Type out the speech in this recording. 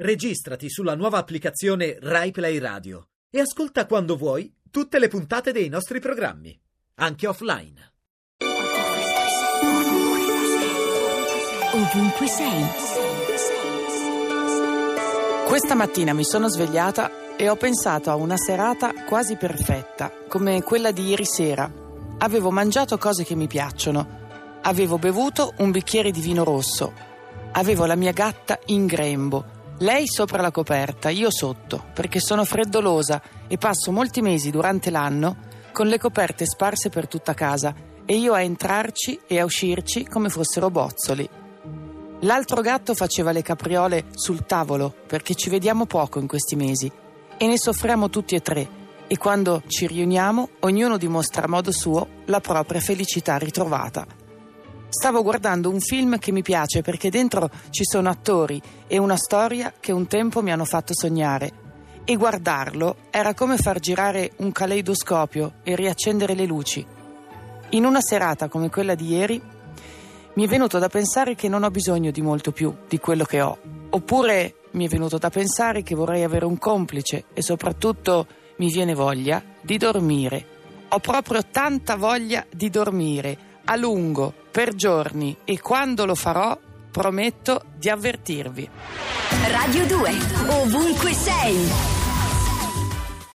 Registrati sulla nuova applicazione RaiPlay Radio e ascolta quando vuoi tutte le puntate dei nostri programmi, anche offline. Ovunque sei. Questa mattina mi sono svegliata e ho pensato a una serata quasi perfetta, come quella di ieri sera. Avevo mangiato cose che mi piacciono. Avevo bevuto un bicchiere di vino rosso. Avevo la mia gatta in grembo lei sopra la coperta, io sotto, perché sono freddolosa e passo molti mesi durante l'anno con le coperte sparse per tutta casa e io a entrarci e a uscirci come fossero bozzoli. L'altro gatto faceva le capriole sul tavolo perché ci vediamo poco in questi mesi e ne soffriamo tutti e tre e quando ci riuniamo ognuno dimostra a modo suo la propria felicità ritrovata. Stavo guardando un film che mi piace perché dentro ci sono attori e una storia che un tempo mi hanno fatto sognare. E guardarlo era come far girare un caleidoscopio e riaccendere le luci. In una serata come quella di ieri mi è venuto da pensare che non ho bisogno di molto più di quello che ho. Oppure mi è venuto da pensare che vorrei avere un complice e soprattutto mi viene voglia di dormire. Ho proprio tanta voglia di dormire a lungo, per giorni e quando lo farò prometto di avvertirvi. Radio 2, ovunque sei.